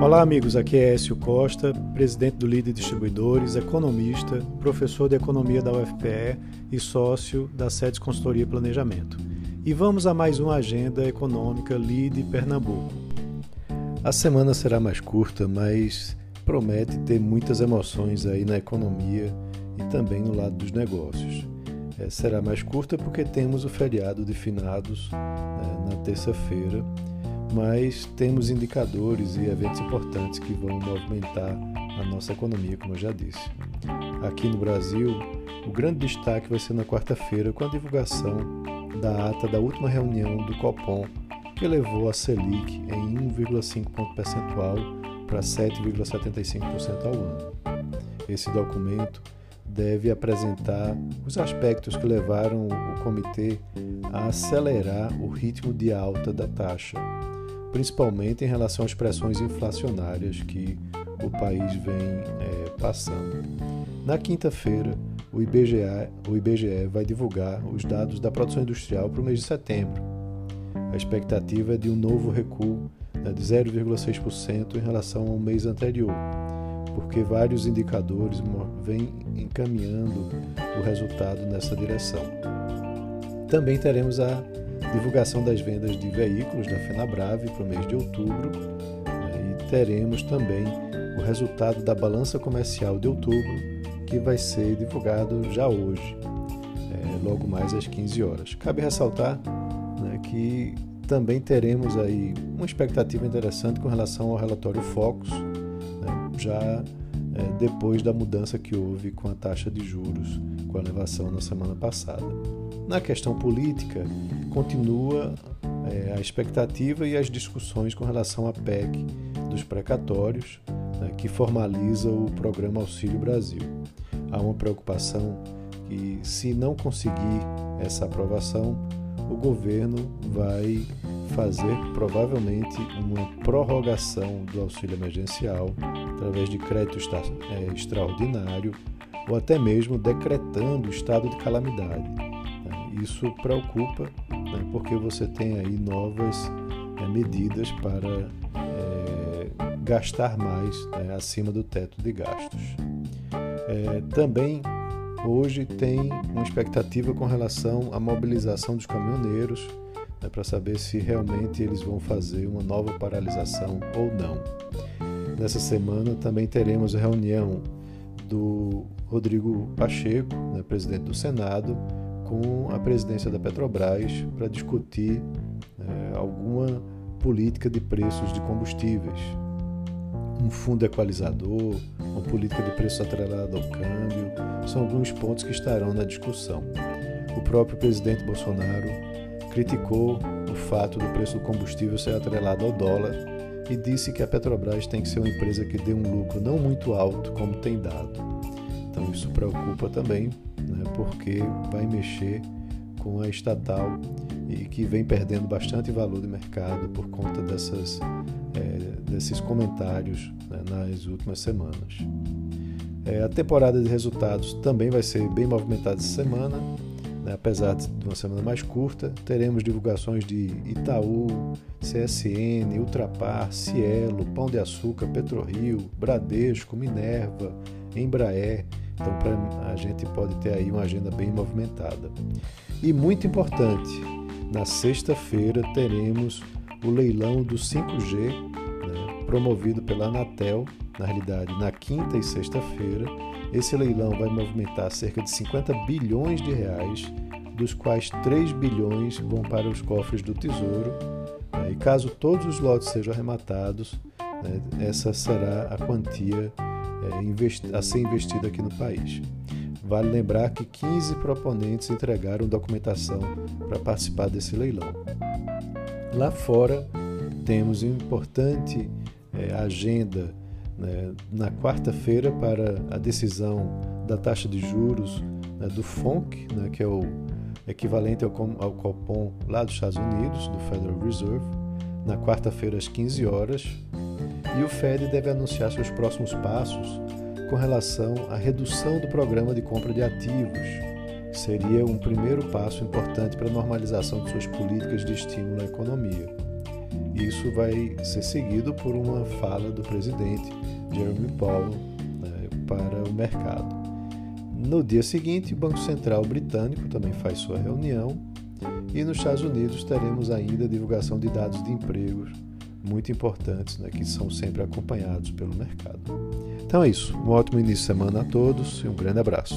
Olá, amigos. Aqui é Écio Costa, presidente do Líder Distribuidores, economista, professor de economia da UFPE e sócio da SEDES Consultoria e Planejamento. E vamos a mais uma agenda econômica Lide Pernambuco. A semana será mais curta, mas promete ter muitas emoções aí na economia e também no lado dos negócios. É, será mais curta porque temos o feriado de finados né, na terça-feira mas temos indicadores e eventos importantes que vão movimentar a nossa economia, como eu já disse. Aqui no Brasil, o grande destaque vai ser na quarta-feira com a divulgação da ata da última reunião do Copom, que levou a Selic em 1,5 ponto percentual para 7,75% ao ano. Esse documento deve apresentar os aspectos que levaram o comitê a acelerar o ritmo de alta da taxa, principalmente em relação às pressões inflacionárias que o país vem é, passando. Na quinta-feira, o IBGE, o IBGE vai divulgar os dados da produção industrial para o mês de setembro. A expectativa é de um novo recuo né, de 0,6% em relação ao mês anterior, porque vários indicadores vêm encaminhando o resultado nessa direção. Também teremos a divulgação das vendas de veículos da FenaBrave para o mês de outubro né, e teremos também o resultado da balança comercial de outubro, que vai ser divulgado já hoje, é, logo mais às 15 horas. Cabe ressaltar né, que também teremos aí uma expectativa interessante com relação ao relatório Focus, né, já é, depois da mudança que houve com a taxa de juros, com a elevação na semana passada. Na questão política, continua é, a expectativa e as discussões com relação à PEC dos precatórios, né, que formaliza o programa Auxílio Brasil. Há uma preocupação que, se não conseguir essa aprovação, o governo vai fazer provavelmente uma prorrogação do auxílio emergencial através de crédito é, extraordinário ou até mesmo decretando o estado de calamidade. Isso preocupa né, porque você tem aí novas é, medidas para é, gastar mais né, acima do teto de gastos. É, também hoje tem uma expectativa com relação à mobilização dos caminhoneiros né, para saber se realmente eles vão fazer uma nova paralisação ou não. Nessa semana também teremos a reunião do Rodrigo Pacheco, né, presidente do Senado, com a presidência da Petrobras para discutir é, alguma política de preços de combustíveis, um fundo equalizador, uma política de preço atrelado ao câmbio, são alguns pontos que estarão na discussão. O próprio presidente Bolsonaro criticou o fato do preço do combustível ser atrelado ao dólar e disse que a Petrobras tem que ser uma empresa que dê um lucro não muito alto como tem dado. Então isso preocupa também né, porque vai mexer com a estatal e que vem perdendo bastante valor de mercado por conta dessas, é, desses comentários né, nas últimas semanas. É, a temporada de resultados também vai ser bem movimentada essa semana, apesar de uma semana mais curta. Teremos divulgações de Itaú, CSN, Ultrapar, Cielo, Pão de Açúcar, PetroRio, Bradesco, Minerva, Embraer, então, pra, a gente pode ter aí uma agenda bem movimentada. E muito importante, na sexta-feira teremos o leilão do 5G, né, promovido pela Anatel, na realidade, na quinta e sexta-feira. Esse leilão vai movimentar cerca de 50 bilhões de reais, dos quais 3 bilhões vão para os cofres do Tesouro. Né, e caso todos os lotes sejam arrematados, né, essa será a quantia é, a ser investido aqui no país. Vale lembrar que 15 proponentes entregaram documentação para participar desse leilão. Lá fora, temos uma importante é, agenda né, na quarta-feira para a decisão da taxa de juros né, do FONC, né, que é o equivalente ao, ao Copom lá dos Estados Unidos, do Federal Reserve, na quarta-feira às 15 horas e o Fed deve anunciar seus próximos passos com relação à redução do programa de compra de ativos. Seria um primeiro passo importante para a normalização de suas políticas de estímulo à economia. Isso vai ser seguido por uma fala do presidente Jeremy Powell né, para o mercado. No dia seguinte, o Banco Central Britânico também faz sua reunião e nos Estados Unidos teremos ainda a divulgação de dados de empregos muito importantes, né, que são sempre acompanhados pelo mercado. Então é isso. Um ótimo início de semana a todos e um grande abraço.